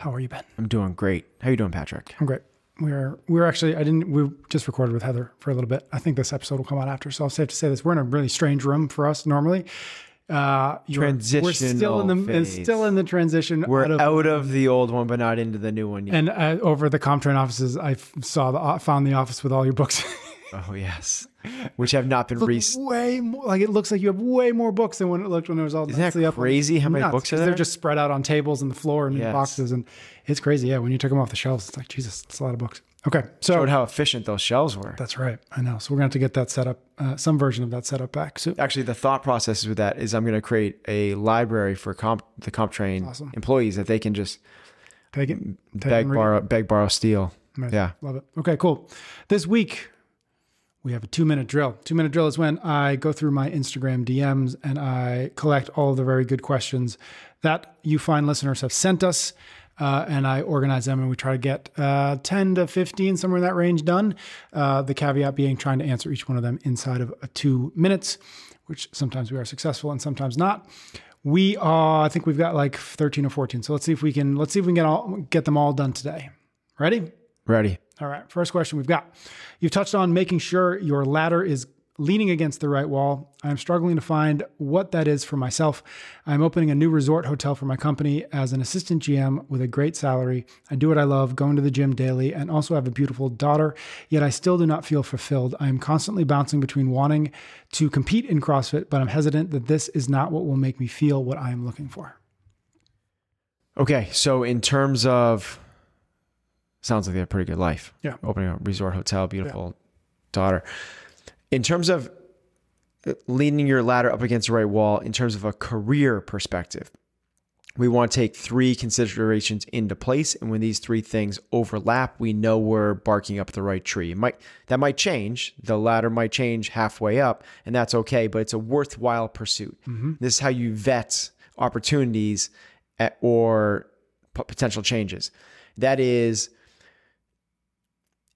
How are you, Ben? I'm doing great. How are you doing, Patrick? I'm great. We're we're actually I didn't we just recorded with Heather for a little bit. I think this episode will come out after, so I'll safe to say this. We're in a really strange room for us normally. Uh, you're- We're still in the still in the transition. We're out of- out of the old one, but not into the new one yet. and uh, over the CompTrain offices, I f- saw the found the office with all your books. oh yes, which have not been re. way more like it looks like you have way more books than when it looked when it was all Isn't that nicely up. crazy how many Nuts, books are there? They're just spread out on tables and the floor and in Yes. boxes, and it's crazy. Yeah, when you took them off the shelves, it's like Jesus, it's a lot of books. Okay, so Showed how efficient those shelves were. That's right. I know. So we're going to have to get that set up, uh, some version of that set up back. So Actually, the thought process with that is I'm going to create a library for comp, the CompTrain Awesome. employees that they can just take it, take beg, borrow, beg, borrow, steal. Yeah. Love it. Okay, cool. This week, we have a two minute drill. Two minute drill is when I go through my Instagram DMs and I collect all the very good questions that you fine listeners have sent us. Uh, and I organize them and we try to get uh, 10 to 15, somewhere in that range done. Uh, the caveat being trying to answer each one of them inside of uh, two minutes, which sometimes we are successful and sometimes not. We are, I think we've got like 13 or 14. So let's see if we can, let's see if we can get all, get them all done today. Ready? Ready. All right, first question we've got. You've touched on making sure your ladder is leaning against the right wall. I'm struggling to find what that is for myself. I'm opening a new resort hotel for my company as an assistant GM with a great salary. I do what I love, going to the gym daily, and also have a beautiful daughter, yet I still do not feel fulfilled. I am constantly bouncing between wanting to compete in CrossFit, but I'm hesitant that this is not what will make me feel what I am looking for. Okay. So in terms of, sounds like they have a pretty good life. Yeah. Opening a resort hotel, beautiful daughter. In terms of uh, leaning your ladder up against the right wall, in terms of a career perspective, we want to take three considerations into place. And when these three things overlap, we know we're barking up the right tree. It might that might change. The ladder might change halfway up, and that's okay, but it's a worthwhile pursuit. This is how you vet opportunities at, or p- potential changes. That is,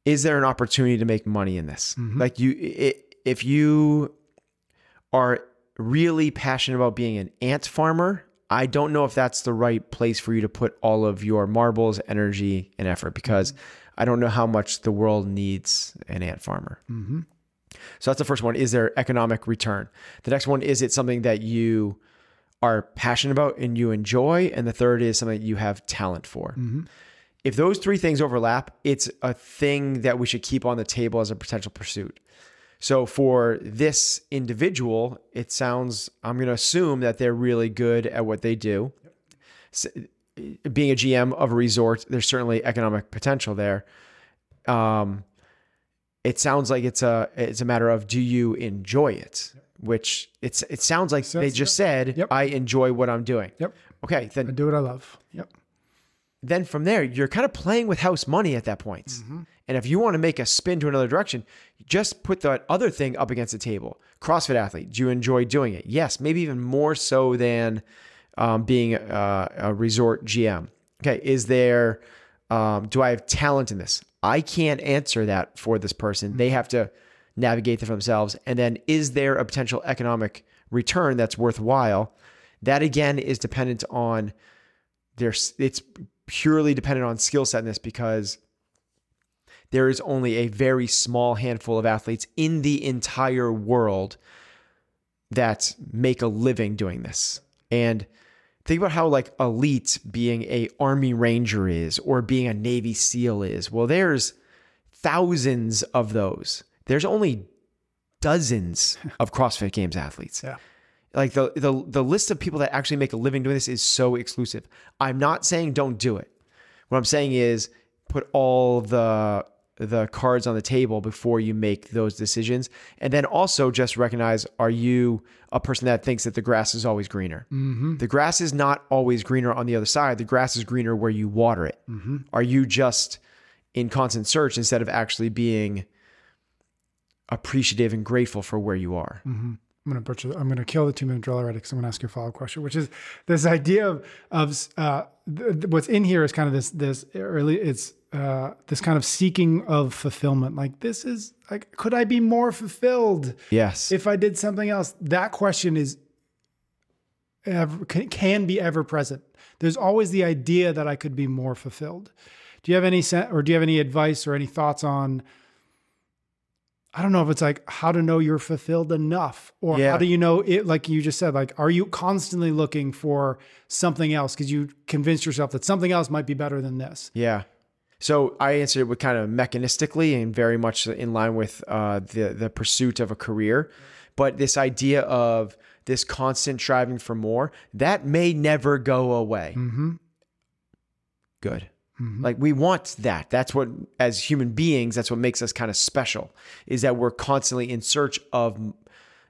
is there an opportunity to make money in this? Mm-hmm. Like you, i if you are really passionate about being an ant farmer, I don't know if that's the right place for you to put all of your marbles, energy, and effort mm-hmm. because I don't know how much the world needs an ant farmer. Mm-hmm. So that's the first one. Is there economic return? The next one is it something that you are passionate about and you enjoy? And the third is something that you have talent for. If those three things overlap, it's a thing that we should keep on the table as a potential pursuit. So for this individual, it sounds, I'm going to assume that they're really good at what they do. Being a GM of a resort, there's certainly economic potential there. Um, it sounds like it's a it's a matter of do you enjoy it? Which it's it sounds like they just said Yep. I enjoy what I'm doing. Yep. Okay, I then do what I love. Yep. Then from there, you're kind of playing with house money at that point. And if you want to make a spin to another direction, just put that other thing up against the table. CrossFit athlete, do you enjoy doing it? Yes, maybe even more so than um, being a, a resort GM. Okay, is there, um, do I have talent in this? I can't answer that for this person. They have to navigate that for themselves. And then, is there a potential economic return that's worthwhile? That again is dependent on there's it's purely dependent on skill set in this because there is only a very small handful of athletes in the entire world that make a living doing this. And think about how like elite being a army ranger is or being a navy seal is. Well, there's thousands of those. There's only dozens of CrossFit Games athletes Yeah. Like the the the list of people that actually make a living doing this is so exclusive. I'm not saying don't do it. What I'm saying is put all the the cards on the table before you make those decisions. And then also just recognize are you a person that thinks that the grass is always greener? Mm-hmm. The grass is not always greener on the other side. The grass is greener where you water it. Mm-hmm. Are you just in constant search instead of actually being appreciative and grateful for where you are. Mm-hmm. I'm gonna butcher. I'm gonna kill the two minute drill already because I'm gonna ask you a follow up question, which is this idea of of uh, th- th- what's in here is kind of this this early it's uh, this kind of seeking of fulfillment. Like this is like could I be more fulfilled Yes. if I did something else? That question is ever, can, can be ever present. There's always the idea that I could be more fulfilled. Do you have any sen- or do you have any advice or any thoughts on? I don't know if it's like how to know you're fulfilled enough, or Yeah. how do you know it? Like you just said, like are you constantly looking for something else because you convinced yourself that something else might be better than this? Yeah. So I answered it with kind of mechanistically and very much in line with uh, the the pursuit of a career, but this idea of this constant striving for more that may never go away. Good. Mm-hmm. Like we want that. That's what, as human beings, that's what makes us kind of special. Is that we're constantly in search of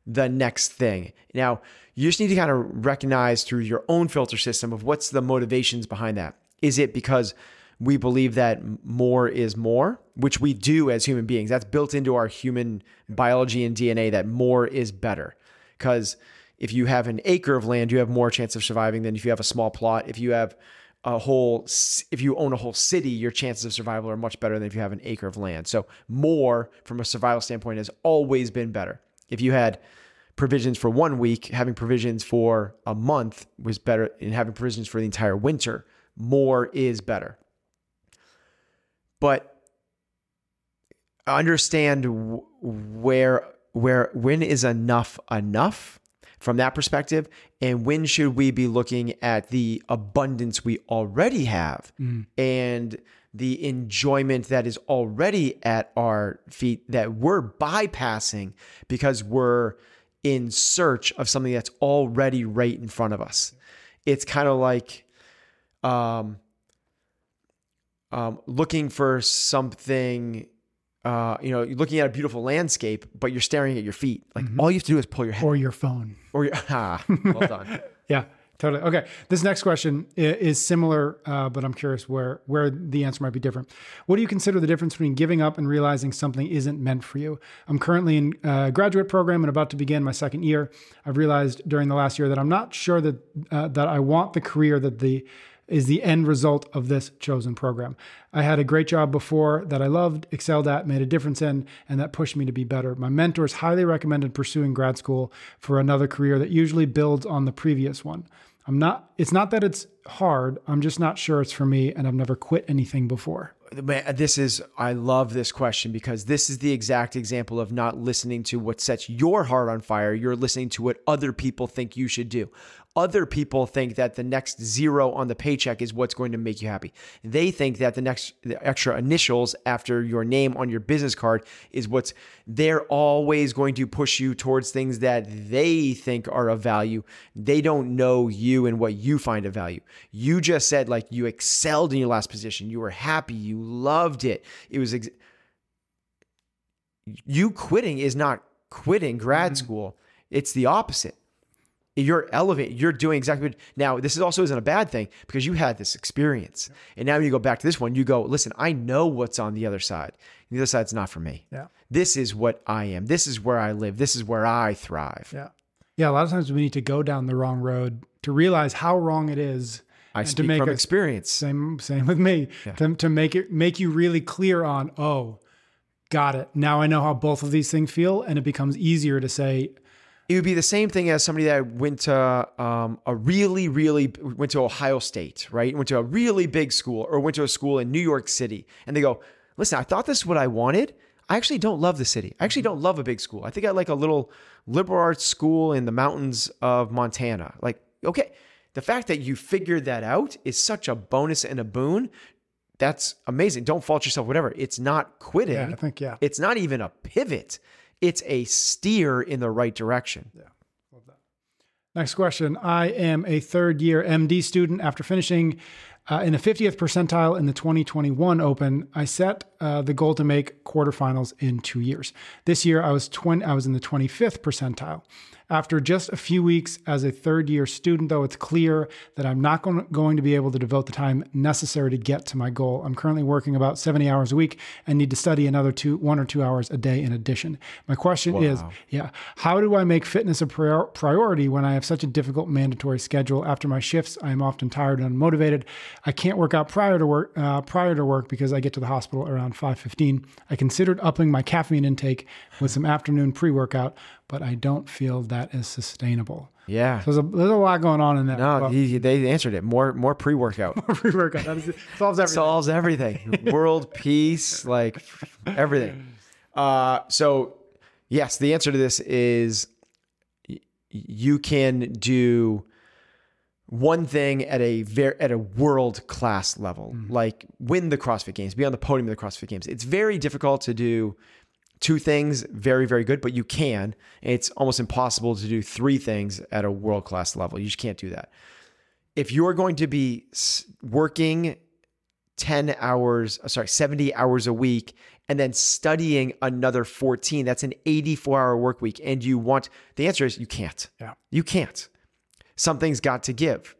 the next thing. Now, you just need to kind of recognize through your own filter system of what's the motivations behind that. Is it because we believe that more is more, which we do as human beings? That's built into our human biology and DNA that more is better. Because if you have an acre of land, you have more chance of surviving than if you have a small plot. If you have a whole, if you own a whole city, your chances of survival are much better than if you have an acre of land. So more from a survival standpoint has always been better. If you had provisions for one week, having provisions for a month was better and having provisions for the entire winter. More is better. But understand where where when is enough enough from that perspective? And when should we be looking at the abundance we already have and the enjoyment that is already at our feet that we're bypassing because we're in search of something that's already right in front of us? It's kind of like um, um, looking for something uh, you know, you're looking at a beautiful landscape, but you're staring at your feet. Like all you have to do is pull your head Or your phone? or your, ah, well done. Yeah, totally. Okay, this next question is similar, uh, but I'm curious where where the answer might be different. What do you consider the difference between giving up and realizing something isn't meant for you? I'm currently in a graduate program and about to begin my second year. I've realized during the last year that I'm not sure that uh, that I want the career that the is the end result of this chosen program. I had a great job before that I loved, excelled at, made a difference in, and that pushed me to be better. My mentors highly recommended pursuing grad school for another career that usually builds on the previous one. I'm not, it's not that it's hard, I'm just not sure it's for me, and I've never quit anything before. This is I love this question because this is the exact example of not listening to what sets your heart on fire. You're listening to what other people think you should do. Other people think that the next zero on the paycheck is what's going to make you happy. They think that the next the extra initials after your name on your business card is what's they're always going to push you towards things that they think are of value. They don't know you and what you find of value. You just said like you excelled in your last position. You were happy. You loved it. It was ex- you quitting is not quitting grad mm-hmm. school. It's the opposite. You're elevating. You're doing exactly what. Now, this is also isn't a bad thing because you had this experience, and now you go back to this one. You go, listen. I know what's on the other side. The other side's not for me. Yeah. This is what I am. This is where I live. This is where I thrive. Yeah. Yeah. A lot of times we need to go down the wrong road to realize how wrong it is. I and speak to make from a- experience. Same, same with me. To, to make it make you really clear on, oh, got it. Now I know how both of these things feel, and it becomes easier to say, It would be the same thing as somebody that went to um, a really, really went to Ohio State, right? Went to a really big school, or went to a school in New York City, and they go, "Listen, I thought this is what I wanted. I actually don't love the city. I actually don't love a big school. I think I like a little liberal arts school in the mountains of Montana. Like, okay, the fact that you figured that out is such a bonus and a boon. That's amazing. Don't fault yourself. Whatever. It's not quitting. yeah, I think, yeah. It's not even a pivot. It's a steer in the right direction. Yeah. Love that. Next question. I am a third year MD student. After finishing Uh, in the 50th percentile in the 2021 Open, I set uh, the goal to make quarterfinals in two years. This year, I was 20, I was in the 25th percentile. After just a few weeks as a third year student, though, it's clear that I'm not going to be able to devote the time necessary to get to my goal. I'm currently working about 70 hours a week and need to study another two, one or two hours a day in addition. My question wow. is, yeah, how do I make fitness a prior- priority when I have such a difficult mandatory schedule? After my shifts, I am often tired and unmotivated. I can't work out prior to work uh, prior to work because I get to the hospital around 5:15. I considered upping my caffeine intake with some afternoon pre-workout, but I don't feel that is sustainable. Yeah. So there's a, there's a lot going on in that. No, he, they answered it. More more pre workout. more pre workout. solves everything. Solves everything. World peace, like everything. Uh, so yes, the answer to this is you can do one thing at a very at a world class level, mm-hmm. like win the CrossFit Games, be on the podium of the CrossFit Games. It's very difficult to do two things very, very good, but you can. It's almost impossible to do three things at a world class level. You just can't do that. If you're going to be working 10 hours, uh, sorry, 70 hours a week, and then studying another 14, that's an 84 hour work week. And you want, the answer is you can't. Yeah. You can't. Something's got to give.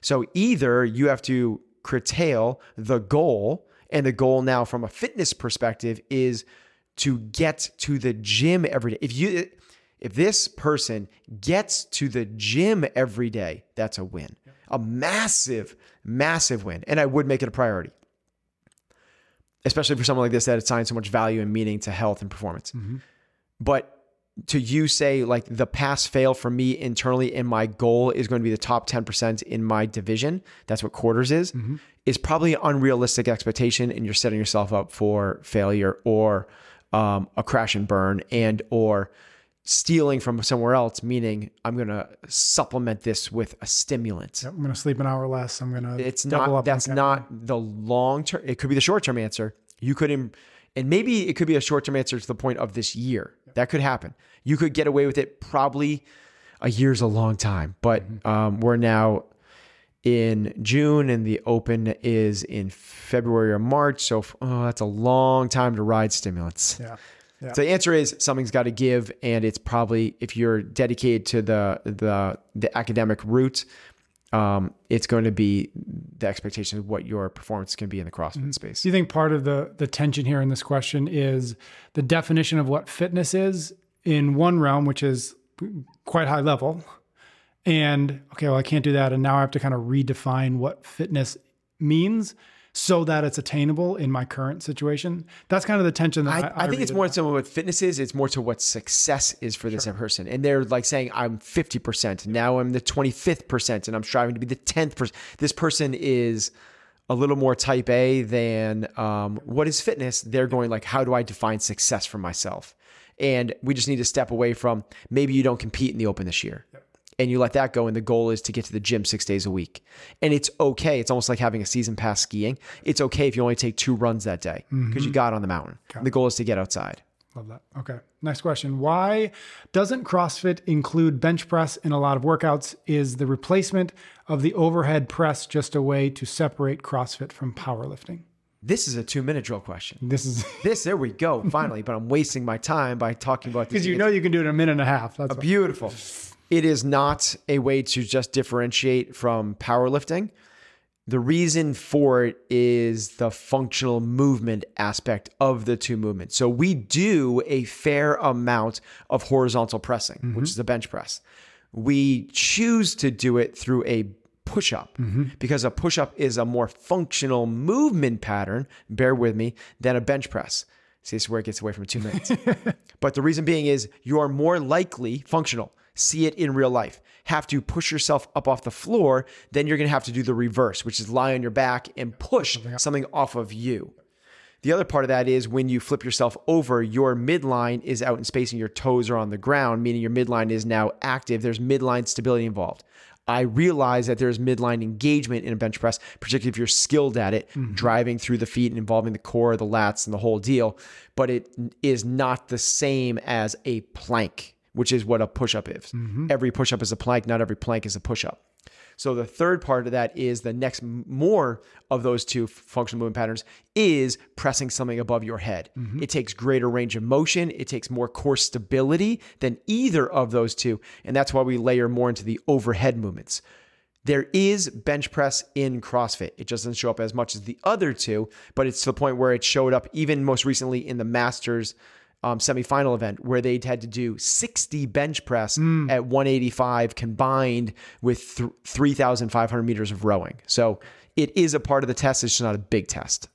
So either you have to curtail the goal, and the goal now from a fitness perspective is to get to the gym every day. If you if this person gets to the gym every day, that's a win. A massive, massive win. And I would make it a priority. Especially for someone like this that assigns so much value and meaning to health and performance. Mm-hmm. But to you say like the pass fail for me internally and my goal is going to be the top 10% in my division that's what quarters is mm-hmm. is probably an unrealistic expectation and you're setting yourself up for failure or um, a crash and burn and or stealing from somewhere else, meaning I'm going to supplement this with a stimulant. Yep, I'm going to sleep an hour less. I'm going to. It's not. That's not the long term. It could be the short term answer. You could, and maybe it could be a short term answer to the point of this year. Yep. That could happen. You could get away with it. Probably a year's a long time, but mm-hmm. um, we're now in June and the open is in February or March. So oh, that's a long time to ride stimulants. Yeah. yeah. So the answer is something's got to give, and it's probably if you're dedicated to the the the academic route, um, it's going to be the expectation of what your performance can be in the CrossFit mm-hmm. space. Do you think part of the the tension here in this question is the definition of what fitness is in one realm, which is quite high level, and okay, well, I can't do that. And now I have to kind of redefine what fitness means so that it's attainable in my current situation. That's kind of the tension that I, I, I think it's more to what fitness is. It's more to what success is for this sure. person. And they're like saying, I'm 50%. Now I'm the 25th percent and I'm striving to be the 10th percent. This person is a little more type A than um, what is fitness. They're going like, how do I define success for myself? And we just need to step away from maybe you don't compete in the open this year. Yep and you let that go and the goal is to get to the gym six days a week and it's okay it's almost like having a season pass skiing it's okay if you only take two runs that day because mm-hmm. you got on the mountain the goal is to get outside love that okay next question why doesn't crossfit include bench press in a lot of workouts is the replacement of the overhead press just a way to separate crossfit from powerlifting this is a two minute drill question. This is this. There we go. Finally, but I'm wasting my time by talking about this because you know you can do it in a minute and a half. That's a beautiful. It is not a way to just differentiate from powerlifting. The reason for it is the functional movement aspect of the two movements. So we do a fair amount of horizontal pressing, mm-hmm. which is the bench press. We choose to do it through a push up mm-hmm. because a push up is a more functional movement pattern, bear with me, than a bench press. See, this is where it gets away from two minutes. but the reason being is you are more likely functional see it in real life. Have to push yourself up off the floor, then you're going to have to do the reverse, which is lie on your back and push something off of you. The other part of that is when you flip yourself over, your midline is out in space and your toes are on the ground, meaning your midline is now active. There's midline stability involved. I realize that there's midline engagement in a bench press, particularly if you're skilled at it, mm-hmm. driving through the feet and involving the core, the lats, and the whole deal. But it is not the same as a plank which is what a push up is. Mm-hmm. Every push up is a plank, not every plank is a push up. So the third part of that is the next more of those two functional movement patterns is pressing something above your head. It takes greater range of motion, it takes more core stability than either of those two, and that's why we layer more into the overhead movements. There is bench press in CrossFit. It just doesn't show up as much as the other two, but it's to the point where it showed up even most recently in the Masters um, semifinal event where they'd had to do 60 bench press at 185 combined with th- 3,500 meters of rowing. So it is a part of the test. It's just not a big test.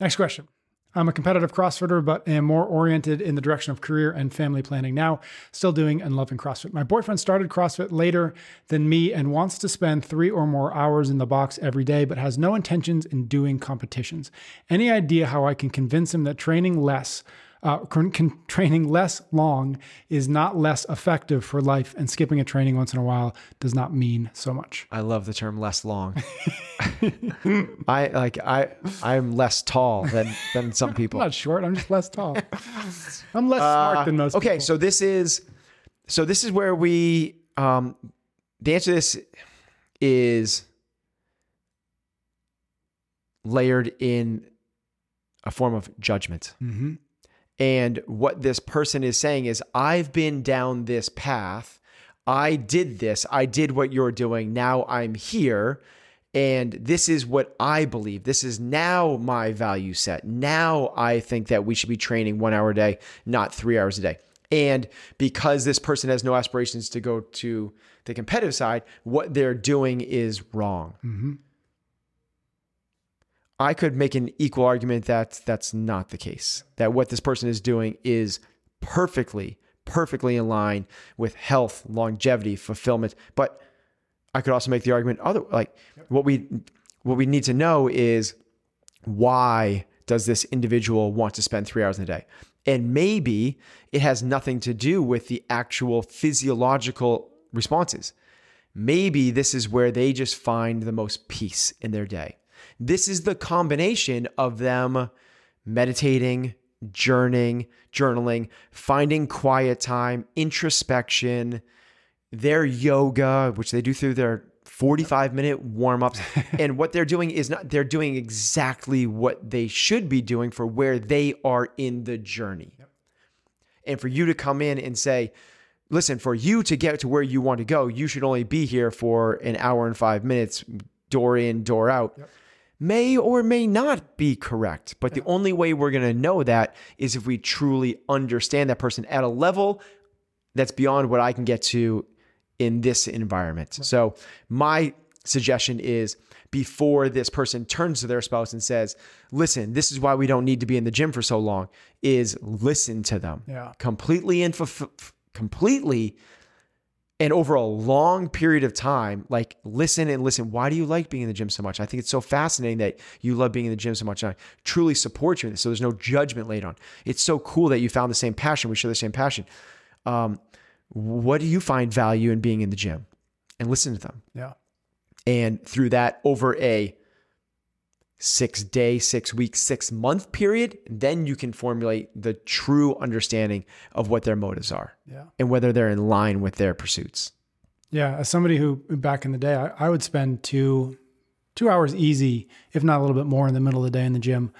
Next question. I'm a competitive CrossFitter, but am more oriented in the direction of career and family planning now. Still doing and loving CrossFit. My boyfriend started CrossFit later than me and wants to spend three or more hours in the box every day, but has no intentions in doing competitions. Any idea how I can convince him that training less? Uh, con- con- training less long is not less effective for life, and skipping a training once in a while does not mean so much. I love the term less long. I like I I'm less tall than than some people. I'm not short. I'm just less tall. I'm less smart than most. Uh, okay, people. so this is so this is where we um the answer to this is layered in a form of judgment. Mhm. And what this person is saying is I've been down this path. I did this. I did what you're doing. Now I'm here. And this is what I believe. This is now my value set. Now I think that we should be training one hour a day, not three hours a day. And because this person has no aspirations to go to the competitive side, what they're doing is wrong. Mm-hmm. I could make an equal argument that that's not the case. That what this person is doing is perfectly, perfectly in line with health, longevity, fulfillment. But I could also make the argument other like what we what we need to know is why does this individual want to spend three hours in a day? And maybe it has nothing to do with the actual physiological responses. Maybe this is where they just find the most peace in their day. This is the combination of them meditating, journaling, journaling, finding quiet time, introspection, their yoga, which they do through their 45 minute warm ups. and what they're doing is not, they're doing exactly what they should be doing for where they are in the journey. And for you to come in and say, listen, for you to get to where you want to go, you should only be here for an hour and five minutes, door in, door out. May or may not be correct. But the only way we're going to know that is if we truly understand that person at a level that's beyond what I can get to in this environment. So, my suggestion is before this person turns to their spouse and says, Listen, this is why we don't need to be in the gym for so long, is listen to them Yeah. completely and fulf- completely and over a long period of time, like listen and listen. Why do you like being in the gym so much? I think it's so fascinating that you love being in the gym so much. And I truly support you in this. So there's no judgment laid on. It's so cool that you found the same passion. We share the same passion. Um, what do you find value in being in the gym? And listen to them. Yeah. And through that, over a six day, six week, six month period, then you can formulate the true understanding of what their motives are Yeah. and whether they're in line with their pursuits. Yeah. As somebody who back in the day, I, I would spend two two hours easy, if not a little bit more, in the middle of the day in the gym.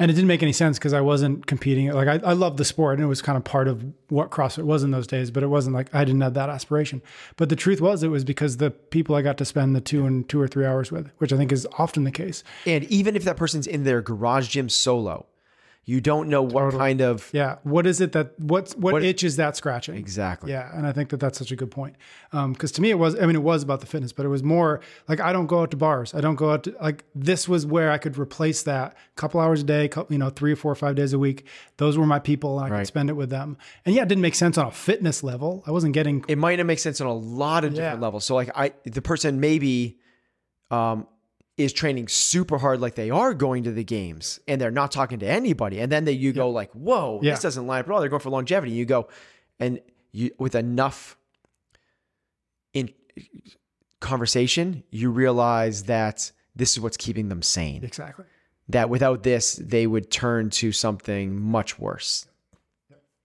And it didn't make any sense because I wasn't competing. Like I, I loved the sport and it was kind of part of what CrossFit was in those days, but it wasn't like I didn't have that aspiration. But the truth was it was because the people I got to spend the two and two or three hours with, which I think is often the case. And even if that person's in their garage gym solo, you don't know what kind of Yeah. What is it that what's what, itch is that scratching? exactly. Yeah, and I think that that's such a good point. Because to me, it was. I mean, it was about the fitness, but it was more like I don't go out to bars. I don't go out to like this was where I could replace that couple hours a day, cou- you know, three or four or five days a week. Those were my people, and I Right. could spend it with them. And yeah, it didn't make sense on a fitness level. I wasn't getting. It might not make sense on a lot of different Yeah. levels. So like I the person maybe um is training super hard like they are going to the games and they're not talking to anybody. And then they, you go like, whoa, Yeah. this doesn't line up at all. They're going for longevity. You go and you with enough in conversation, you realize that this is what's keeping them sane. Exactly. That without this, they would turn to something much worse.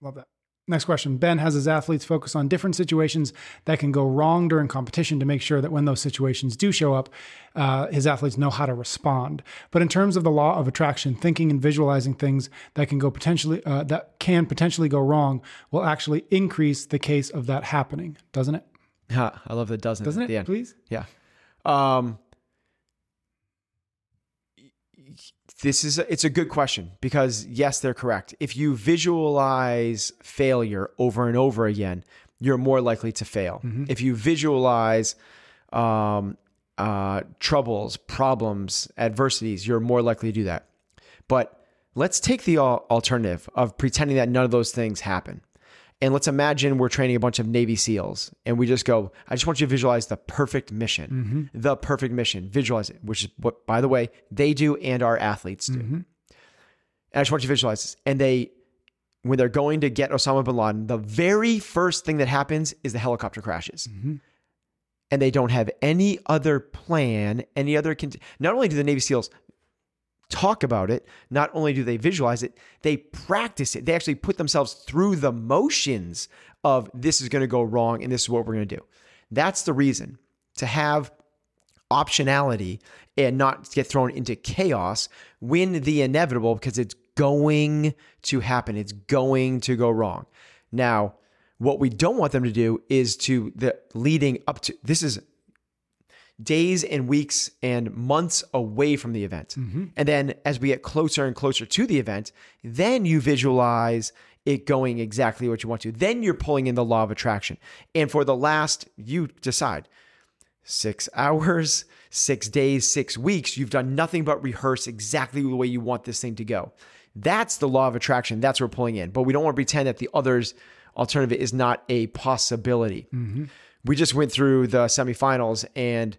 Love that. Next question. Ben has his athletes focus on different situations that can go wrong during competition to make sure that when those situations do show up, uh, his athletes know how to respond. But in terms of the law of attraction, thinking and visualizing things that can go potentially uh, that can potentially go wrong will actually increase the case of that happening, doesn't it? I love the doesn't. Doesn't it? Please. Yeah. Um, this is a, it's a good question because yes, they're correct. If you visualize failure over and over again, you're more likely to fail. If you visualize um, uh, troubles, problems, adversities, you're more likely to do that. But let's take the alternative of pretending that none of those things happen. And let's imagine we're training a bunch of Navy SEALs and we just go, I just want you to visualize the perfect mission, mm-hmm. the perfect mission, visualize it, which is what, by the way, they do and our athletes do. And I just want you to visualize this. And they, when they're going to get Osama bin Laden, the very first thing that happens is the helicopter crashes. Mm-hmm. And they don't have any other plan, any other. Cont- Not only do the Navy SEALs talk about it, not only do they visualize it, they practice it. They actually put themselves through the motions of this is going to go wrong and this is what we're going to do. That's the reason to have optionality and not get thrown into chaos when the inevitable because it's going to happen. It's going to go wrong. Now, what we don't want them to do is to the leading up to this is days and weeks and months away from the event. Mm-hmm. And then as we get closer and closer to the event, then you visualize it going exactly what you want to. Then you're pulling in the law of attraction. And for the last, you decide six hours, six days, six weeks, you've done nothing but rehearse exactly the way you want this thing to go. That's the law of attraction. That's what we're pulling in. But we don't want to pretend that the other's alternative is not a possibility. Mm-hmm. We just went through the semifinals and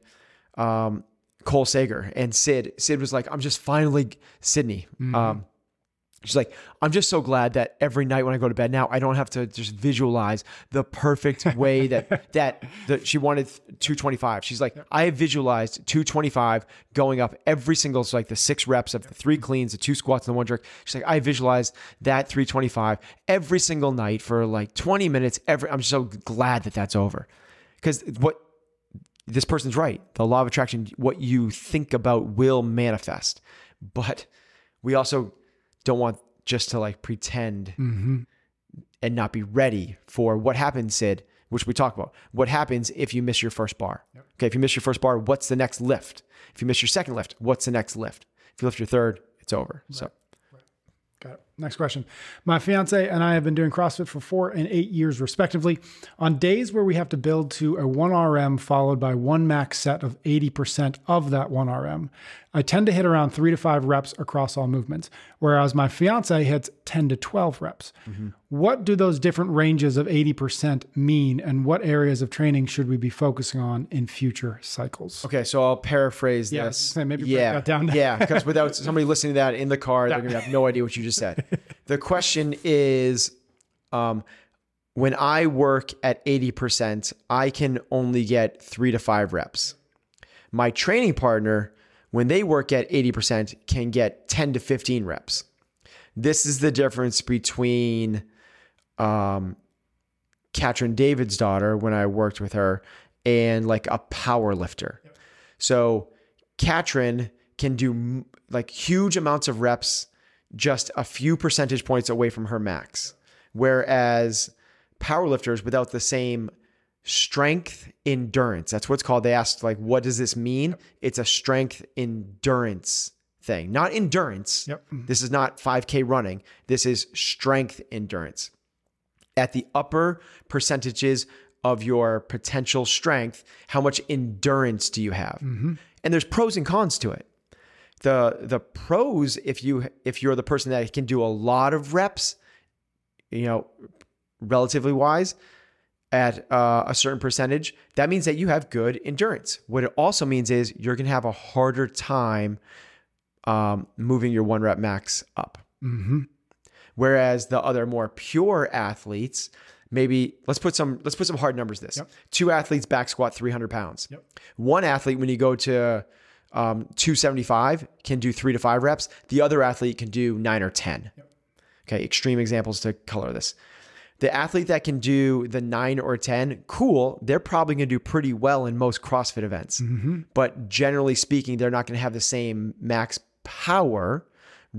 um, Cole Sager and Sid. Sid was like, I'm just finally, Sydney. Um, She's like, I'm just so glad that every night when I go to bed now, I don't have to just visualize the perfect way that that that she wanted 225. She's like, I have visualized 225 going up every single so like the six reps of the three cleans, the two squats, and the one jerk. She's like, I visualized that 325 every single night for like 20 minutes. Every I'm so glad that that's over because what this person's right. The law of attraction, what you think about will manifest. But we also don't want just to like pretend mm-hmm. and not be ready for what happens, Sid, which we talk about. What happens if you miss your first bar? Okay, if you miss your first bar, what's the next lift? If you miss your second lift, what's the next lift? If you lift your third, it's over. So Got it. Next question. My fiance and I have been doing CrossFit for four and eight years, respectively. On days where we have to build to a 1RM followed by one max set of 80% of that 1RM, I tend to hit around three to five reps across all movements, whereas my fiance hits 10 to 12 reps. Mm-hmm. What do those different ranges of 80% mean, and what areas of training should we be focusing on in future cycles? Okay, so I'll paraphrase Yeah, this. maybe break yeah, down. yeah, because without somebody listening to that in the car, they're gonna have no idea what you just said. The question is, um, when I work at eighty percent, I can only get three to five reps. My training partner, when they work at eighty percent, can get ten to fifteen reps. This is the difference between um, Katrin Davidsdottir when I worked with her and like a power lifter. So Katrin can do like huge amounts of reps just a few percentage points away from her max. Whereas powerlifters without the same strength endurance, that's what's called. They asked like, what does this mean? It's a strength endurance thing, not endurance. Yep. Mm-hmm. This is not 5K running. This is strength endurance at the upper percentages of your potential strength, how much endurance do you have? Mm-hmm. And there's pros and cons to it. The the pros, if you if you're the person that can do a lot of reps, you know, relatively wise, at uh, a certain percentage, that means that you have good endurance. What it also means is you're gonna have a harder time um, moving your one rep max up. Whereas the other more pure athletes, maybe let's put some let's put some hard numbers. This two athletes back squat 300 pounds. Yep. One athlete, when you go to um, 275, can do three to five reps. The other athlete can do nine or 10. Okay, extreme examples to color this. The athlete that can do the nine or 10, cool. They're probably going to do pretty well in most CrossFit events. But generally speaking, they're not going to have the same max power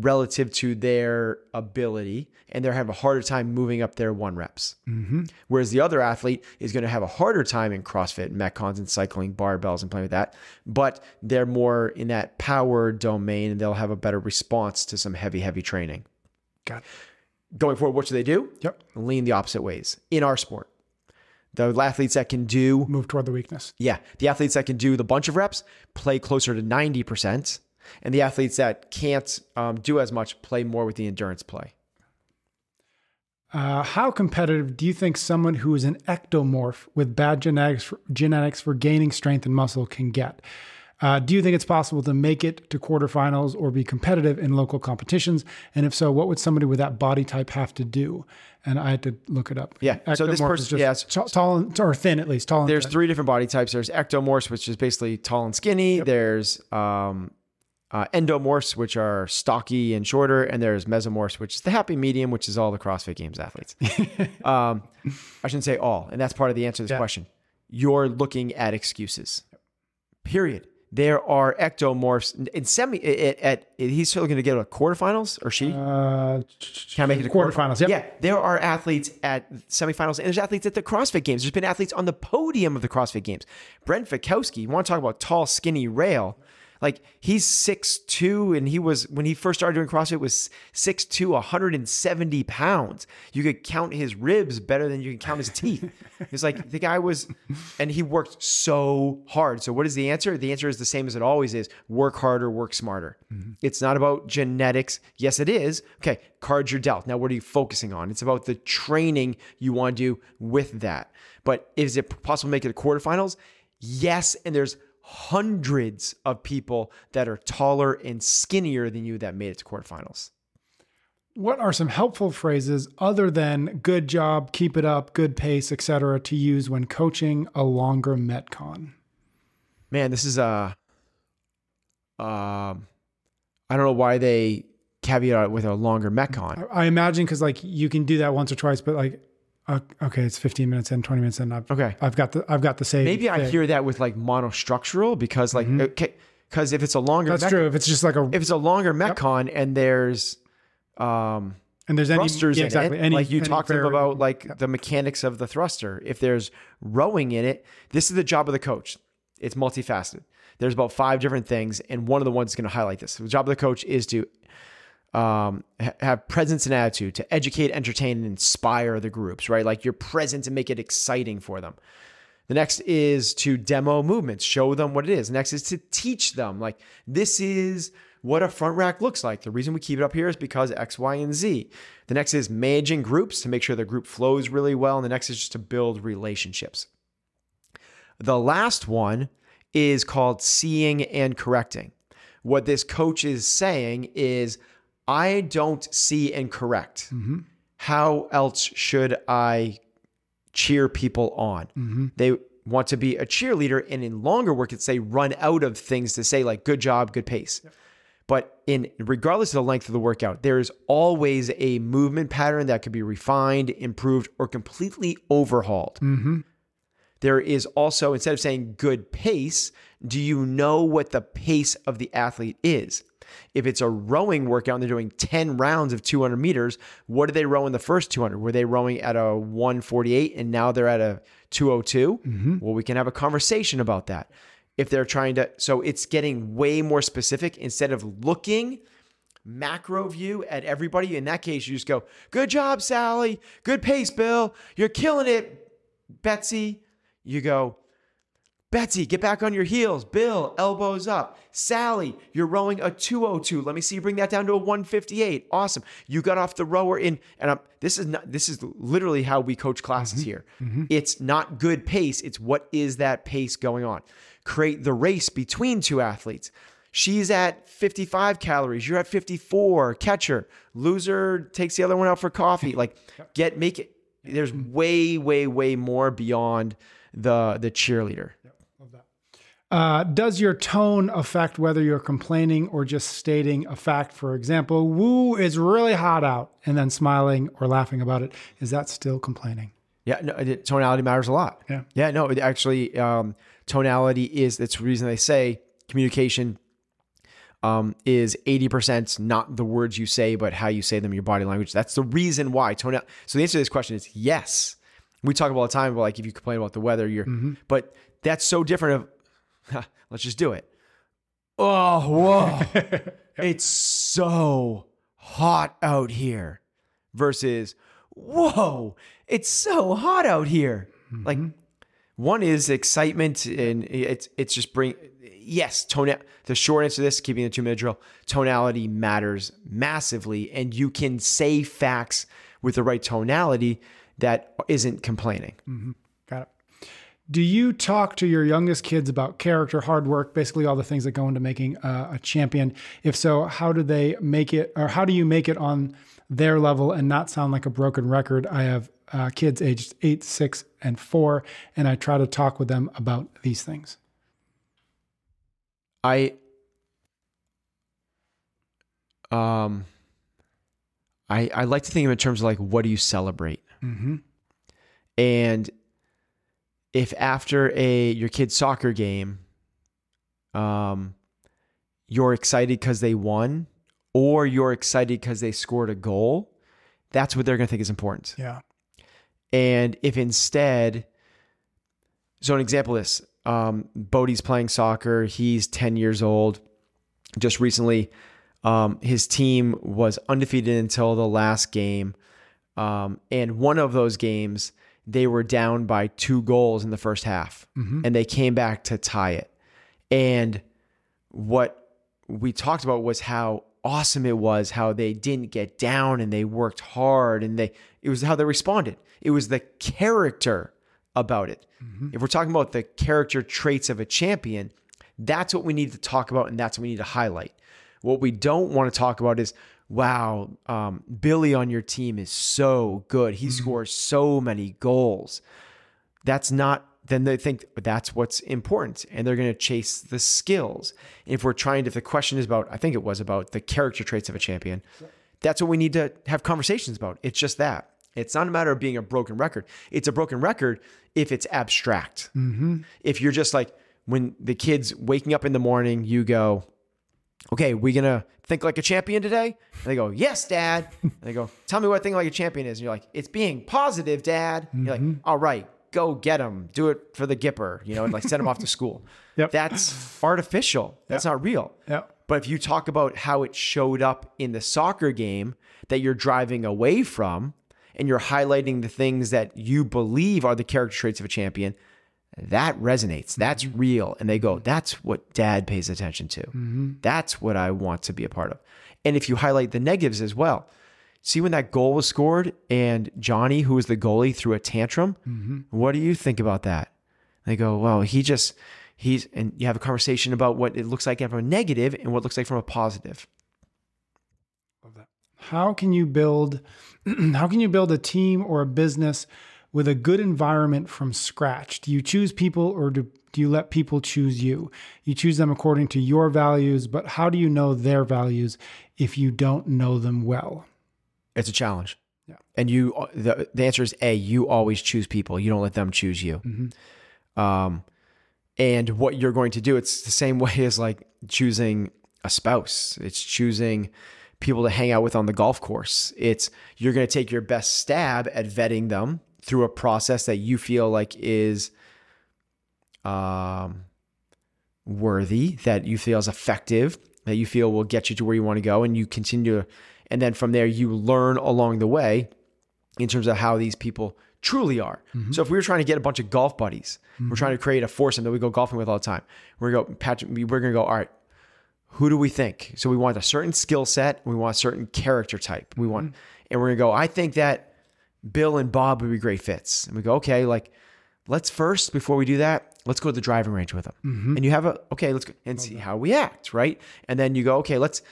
relative to their ability and they're have a harder time moving up their one reps. Mm-hmm. Whereas the other athlete is going to have a harder time in CrossFit, Metcons, and cycling, barbells, and playing with that. But they're more in that power domain and they'll have a better response to some heavy, heavy training. Got it. Going forward, what should they do? Yep. Lean the opposite ways in our sport. The athletes that can do Move toward the weakness. yeah, the athletes that can do the bunch of reps play closer to 90%, and the athletes that can't um, do as much play more with the endurance play. Uh, how competitive do you think someone who is an ectomorph with bad genetics genetics for gaining strength and muscle can get? Uh, do you think it's possible to make it to quarterfinals or be competitive in local competitions? And if so, what would somebody with that body type have to do? And I had to look it up. Yeah, so this Ectomorph person- is just yeah, t- tall and, or thin at least. Tall and There's thin. three different body types. There's ectomorphs, which is basically tall and skinny. There's um, uh, endomorphs, which are stocky and shorter, and there's mesomorphs, which is the happy medium, which is all the CrossFit Games athletes. um, I shouldn't say all, and that's part of the answer to this Yeah. question. You're looking at excuses. Period. There are ectomorphs in semi. At, at, he's still going to get a quarterfinals, or she Uh, can I make it to quarterfinals. Yep. Yeah, there are athletes at semifinals, and there's athletes at the CrossFit Games. There's been athletes on the podium of the CrossFit Games. Brent Fikowski, you want to talk about tall, skinny rail? Like he's 6'2", and he was when he first started doing CrossFit was 6'2", 170 pounds. You could count his ribs better than you can count his teeth. It's like the guy was, and he worked so hard. So what is the answer? The answer is the same as it always is: work harder, work smarter. Mm-hmm. It's not about genetics. Yes, it is. Okay, cards you're dealt. Now, what are you focusing on? It's about the training you want to do with that. But is it possible to make it to quarterfinals? Yes, and there's hundreds of people that are taller and skinnier than you that made it to quarterfinals. What are some helpful phrases other than "good job," "keep it up," "good pace," etc., to use when coaching a longer metcon? Man, this is a. Um, I don't know why they caveat it with a longer metcon. I imagine because like you can do that once or twice, but like, okay, it's 15 minutes in, 20 minutes in. I've, Okay. I've got the I've got the save. Maybe I hear that with like monostructural because like okay, because if it's a longer that's mech- true. If it's just like a if it's a longer metcon and there's um and there's any thrusters yeah, in exactly any, like you any talked about like the mechanics of the thruster. If there's rowing in it, this is the job of the coach. It's multifaceted. There's about five different things, and one of the ones is going to highlight this. The job of the coach is to um, ha- have presence and attitude, to educate, entertain, and inspire the groups. Right, like you're present and make it exciting for them. The next is to demo movements, show them what it is. Next is to teach them, like, this is what a front rack looks like. The reason we keep it up here is because X, Y, and Z. The next is managing groups to make sure the group flows really well. And the next is just to build relationships. The last one is called seeing and correcting. What this coach is saying is, I don't see and correct. Mm-hmm. How else should I cheer people on. Mm-hmm. They want to be a cheerleader, and in longer work, it's say run out of things to say like good job, good pace. But in regardless of the length of the workout, there is always a movement pattern that could be refined, improved, or completely overhauled. Mm-hmm. There is also, instead of saying good pace, do you know what the pace of the athlete is? If it's a rowing workout and they're doing 10 rounds of 200 meters, what did they row in the first 200? Were they rowing at a 148 and now they're at a 202? Mm-hmm. Well, we can have a conversation about that. If they're trying to, so it's getting way more specific instead of looking macro view at everybody. In that case, you just go, good job, Sally. Good pace, Bill. You're killing it, Betsy. You go, Betsy, get back on your heels. Bill, elbows up. Sally, you're rowing a 202. Let me see you bring that down to a 158. Awesome. You got off the rower in, and I'm, this is not, this is literally how we coach classes mm-hmm. here. Mm-hmm. It's not good pace. It's what is that pace going on? Create the race between two athletes. She's at 55 calories. You're at 54. Catcher. Loser takes the other one out for coffee. Like, get, make it, there's mm-hmm. way, way, way more beyond the the cheerleader. Uh, does your tone affect whether you're complaining or just stating a fact? For example, woo, it's really hot out, and then smiling or laughing about it. Is that still complaining? Yeah, no, it- tonality matters a lot. Yeah. Yeah, no, it actually, um, tonality is, that's the reason they say communication um, is 80% not the words you say, but how you say them, your body language. That's the reason why tonal. So the answer to this question is yes. We talk about all the time, about like if you complain about the weather, you're, but that's so different of, "Ha, let's just do it. Oh, whoa. it's so hot out here versus, whoa, it's so hot out here. Mm-hmm. Like one is excitement and it's it's just bring yes, tone the short answer to this, keeping the two minute drill, tonality matters massively. And you can say facts with the right tonality that isn't complaining. It. Do you talk to your youngest kids about character, hard work, basically all the things that go into making uh, a champion? If so, how do they make it, or how do you make it on their level and not sound like a broken record? I have uh, kids aged eight, six, and four, and I try to talk with them about these things. I um I I like to think of it in terms of like what do you celebrate? Mm-hmm. And if after a your kid's soccer game, um, you're excited because they won, or you're excited because they scored a goal, that's what they're gonna think is important. Yeah. And if instead, so an example this, um, Bodie's playing soccer. He's 10 years old. Just recently, um, his team was undefeated until the last game. Um, and one of those games, they were down by two goals in the first half mm-hmm. and they came back to tie it. And what we talked about was how awesome it was, how they didn't get down and they worked hard and they, it was how they responded. It was the character about it. Mm-hmm. If we're talking about the character traits of a champion, that's what we need to talk about and that's what we need to highlight. What we don't want to talk about is, wow, um, Billy on your team is so good. He scores so many goals. That's not, then they think that's what's important and they're going to chase the skills. If we're trying to, if the question is about, I think it was about the character traits of a champion, that's what we need to have conversations about. It's just that. It's not a matter of being a broken record. It's a broken record if it's abstract. If you're just like, when the kid's waking up in the morning, you go, okay, we gonna think like a champion today? And they go, yes, dad. And they go, tell me what thinking like a champion is. And you're like, it's being positive, dad. You're like, mm-hmm. all right, go get him. Do it for the Gipper, you know, and like send him off to school. Yep. That's artificial. That's not real. Yeah. But if you talk about how it showed up in the soccer game that you're driving away from, and you're highlighting the things that you believe are the character traits of a champion, that resonates. That's real. And they go, that's what dad pays attention to. Mm-hmm. That's what I want to be a part of. And if you highlight the negatives as well, see when that goal was scored and Johnny, who was the goalie, threw a tantrum, mm-hmm. what do you think about that? They go, well, he just, he's, and you have a conversation about what it looks like from a negative and what it looks like from a positive. Love that. How can you build how can you build a team or a business with a good environment from scratch? Do you choose people or do, do you let people choose you? You choose them according to your values, but how do you know their values if you don't know them well? It's a challenge. Yeah. And you, the, the answer is A, you always choose people. You don't let them choose you. Um, and what you're going to do, it's the same way as like choosing a spouse. It's choosing people to hang out with on the golf course. It's you're going to take your best stab at vetting them through a process that you feel like is um, worthy, that you feel is effective, that you feel will get you to where you want to go, and you continue. And then from there, you learn along the way in terms of how these people truly are. Mm-hmm. So if we were trying to get a bunch of golf buddies, we're mm-hmm. trying to create a foursome that we go golfing with all the time. We're gonna go, Patrick, we're gonna go, all right, who do we think? So we want a certain skill set, we want a certain character type. We want, mm-hmm. and we're gonna go, I think that Bill and Bob would be great fits. And we go, okay, like let's first, before we do that, let's go to the driving range with them. Mm-hmm. And you have a, okay, let's go and see how we act, right? And then you go, okay, let's,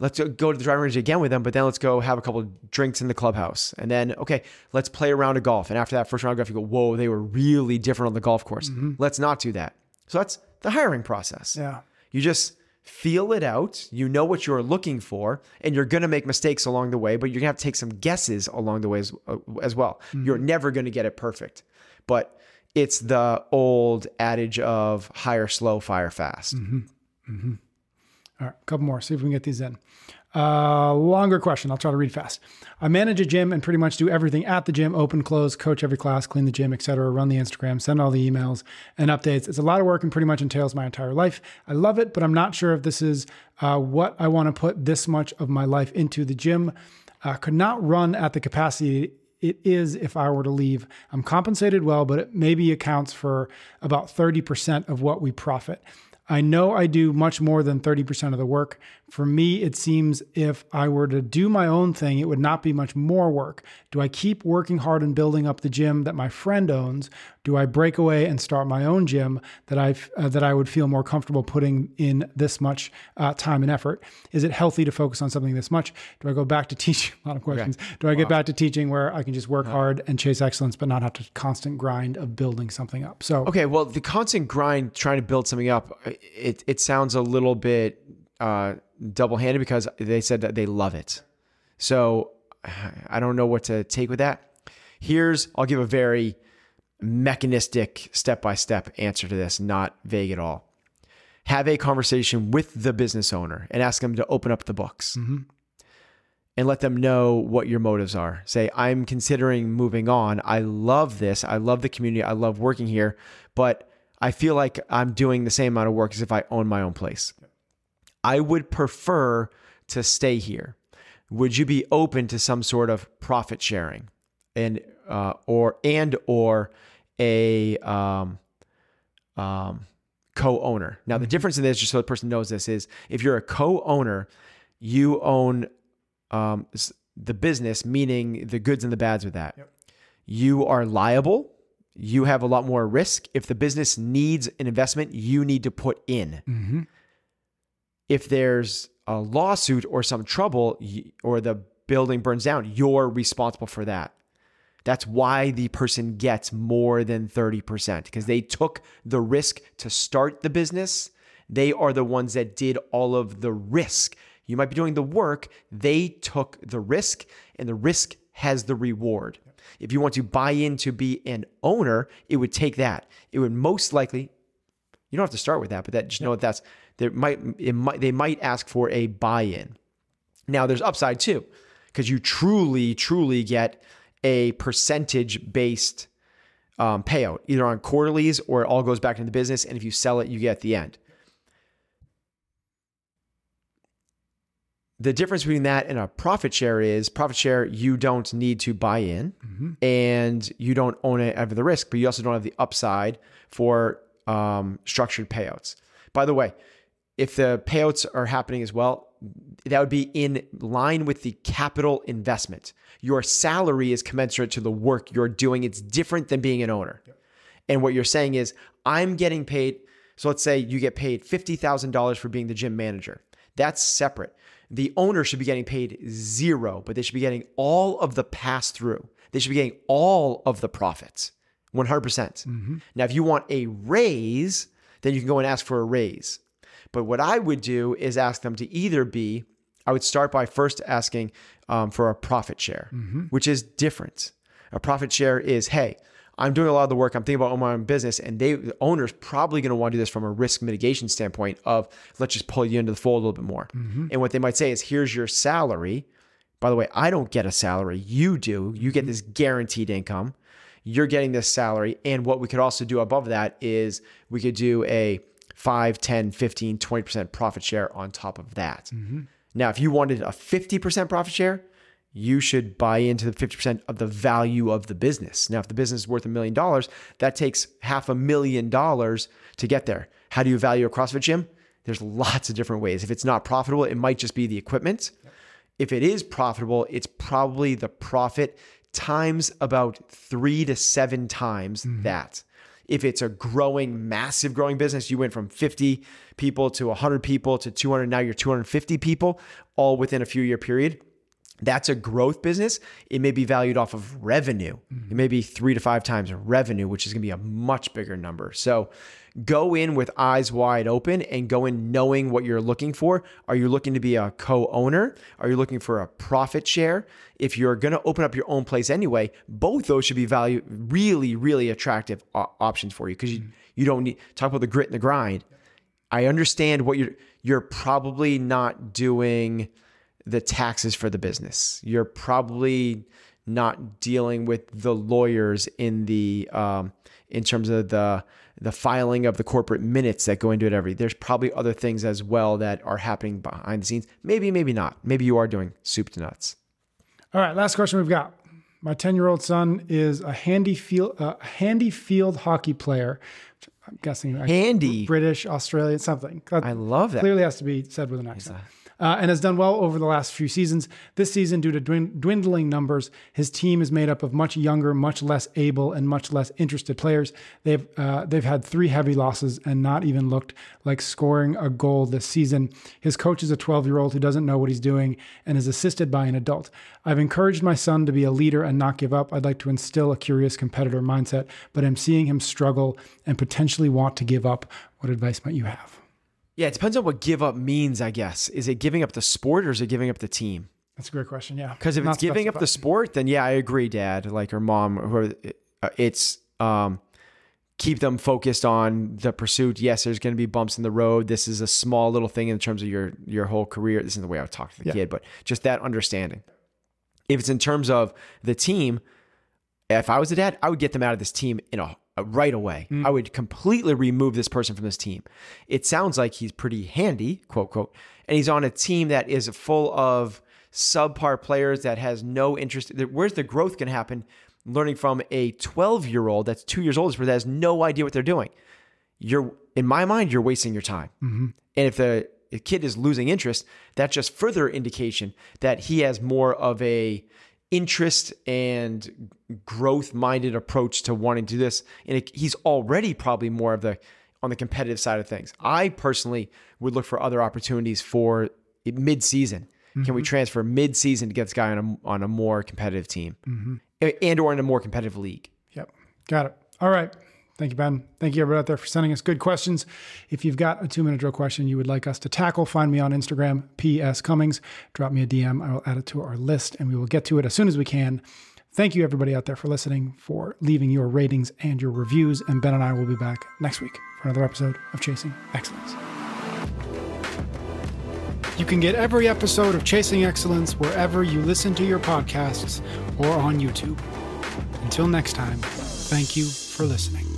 let's go to the driving range again with them, but then let's go have a couple of drinks in the clubhouse. And then, okay, let's play a round of golf. And after that first round of golf, you go, whoa, they were really different on the golf course. Mm-hmm. Let's not do that. So that's the hiring process. Yeah. You just feel it out. You know what you're looking for, and you're going to make mistakes along the way, but you're going to have to take some guesses along the way as, uh, as well. Mm-hmm. You're never going to get it perfect. But it's the old adage of hire slow, fire fast. Mm-hmm. Mm-hmm. All right, a couple more. See if we can get these in. Uh, longer question. I'll try to read fast. I manage a gym and pretty much do everything at the gym: open, close, coach every class, clean the gym, etc. Run the Instagram, send all the emails and updates. It's a lot of work and pretty much entails my entire life. I love it, but I'm not sure if this is uh, what I want to put this much of my life into. The gym uh, could not run at the capacity it is if I were to leave. I'm compensated well, but it maybe accounts for about 30% of what we profit. I know I do much more than 30% of the work. For me, it seems if I were to do my own thing, it would not be much more work. Do I keep working hard and building up the gym that my friend owns? Do I break away and start my own gym that I uh, that I would feel more comfortable putting in this much uh, time and effort? Is it healthy to focus on something this much? Do I go back to teaching? A lot of questions. Do I get back to teaching where I can just work hard and chase excellence, but not have to constant grind of building something up? So Okay, well, the constant grind trying to build something up, it, it sounds a little bit uh, double handed because they said that they love it. So I don't know what to take with that. Here's, I'll give a very mechanistic step by step answer to this, not vague at all. Have a conversation with the business owner and ask them to open up the books and let them know what your motives are. Say, I'm considering moving on. I love this. I love the community. I love working here, but I feel like I'm doing the same amount of work as if I own my own place. I would prefer to stay here. Would you be open to some sort of profit sharing, and uh, or and or a um, um, co-owner? Now, the difference in this, just so the person knows this, is if you're a co-owner, you own um, the business, meaning the goods and the bads with that. You are liable. You have a lot more risk. If the business needs an investment, you need to put in. If there's a lawsuit or some trouble or the building burns down, you're responsible for that. That's why the person gets more than 30% because they took the risk to start the business. They are the ones that did all of the risk. You might be doing the work, they took the risk, and the risk has the reward. If you want to buy in to be an owner, it would take that. It would most likely, you don't have to start with that, but that just know that that's there might it might they might ask for a buy-in. Now there's upside too, because you truly, truly get a percentage based um, payout, either on quarterlies or it all goes back into the business. And if you sell it, you get the end. The difference between that and a profit share is profit share, you don't need to buy in and you don't own it of the risk, but you also don't have the upside for um, structured payouts. By the way, if the payouts are happening as well, that would be in line with the capital investment. Your salary is commensurate to the work you're doing. It's different than being an owner. And what you're saying is, I'm getting paid. So let's say you get paid $50,000 for being the gym manager. That's separate. The owner should be getting paid zero, but they should be getting all of the pass through. They should be getting all of the profits, 100%. percent mm-hmm. Now, if you want a raise, then you can go and ask for a raise. But what I would do is ask them to either be, I would start by first asking um, for a profit share, mm-hmm. which is different. A profit share is, hey, I'm doing a lot of the work. I'm thinking about my own business, and they, the owner's probably going to want to do this from a risk mitigation standpoint of let's just pull you into the fold a little bit more. Mm-hmm. And what they might say is, here's your salary. By the way, I don't get a salary. You do. You get this guaranteed income. You're getting this salary. And what we could also do above that is we could do a 5, 10, 15, 20% profit share on top of that. Mm-hmm. Now, if you wanted a 50% profit share, you should buy into the 50% of the value of the business. Now, if the business is worth a million dollars, that takes half a million dollars to get there. How do you value a CrossFit gym? There's lots of different ways. If it's not profitable, it might just be the equipment. If it is profitable, it's probably the profit times about three to seven times mm-hmm. that. If it's a growing, massive growing business, you went from 50 people to 100 people to 200, now you're 250 people, all within a few year period. That's a growth business. It may be valued off of revenue. Mm-hmm. It may be three to five times revenue, which is going to be a much bigger number. So go in with eyes wide open and go in knowing what you're looking for. Are you looking to be a co owner? Are you looking for a profit share? If you're going to open up your own place anyway, both those should be value really, really attractive options for you because you, mm-hmm. you don't need talk about the grit and the grind. I understand what you're you're probably not doing the taxes for the business. You're probably not dealing with the lawyers in the um, in terms of the the filing of the corporate minutes that go into it every. There's probably other things as well that are happening behind the scenes. Maybe, maybe not. Maybe you are doing soup to nuts. All right, last question we've got. My 10 year old son is a handy field uh, handy field hockey player. I'm guessing handy British, Australian, something. I love that. Clearly has to be said with an accent uh, and has done well over the last few seasons. This season, due to dwindling numbers, his team is made up of much younger, much less able, and much less interested players. They've uh, they've had three heavy losses and not even looked like scoring a goal this season. His coach is a 12 year old who doesn't know what he's doing and is assisted by an adult. I've encouraged my son to be a leader and not give up. I'd like to instill a curious competitor mindset, but I'm seeing him struggle and potentially want to give up. What advice might you have? Yeah, it depends on what give up means, I guess. Is it giving up the sport or is it giving up the team? That's a great question. Yeah. Because if Not it's giving specified. up the sport, then yeah, I agree, dad, like or mom, or uh, it's um, keep them focused on the pursuit. Yes, there's going to be bumps in the road. This is a small little thing in terms of your your whole career. This isn't the way I would talk to the yeah. kid, but just that understanding. If it's in terms of the team, if I was a dad, I would get them out of this team in a right away. Mm. I would completely remove this person from this team. It sounds like he's pretty handy, quote, quote, and he's on a team that is full of subpar players that has no interest. Where's the growth going to happen? Learning from a 12 year old that's two years old that has no idea what they're doing. You're, in my mind, you're wasting your time. Mm-hmm. And if the kid is losing interest, that's just further indication that he has more of a interest and growth minded approach to wanting to do this. And it, he's already probably more of the on the competitive side of things. I personally would look for other opportunities for mid season. Mm-hmm. Can we mm-hmm. transfer mid season to get this guy on a, on a more competitive team mm-hmm. and or in a more competitive league? Yep. Got it. All right. Thank you, Ben. Thank you, everybody out there, for sending us good questions. If you've got a two minute drill question you would like us to tackle, find me on Instagram, PS Cummings. Drop me a DM. I will add it to our list and we will get to it as soon as we can. Thank you, everybody out there, for listening, for leaving your ratings and your reviews. And Ben and I will be back next week for another episode of Chasing Excellence. You can get every episode of Chasing Excellence wherever you listen to your podcasts or on YouTube. Until next time, thank you for listening.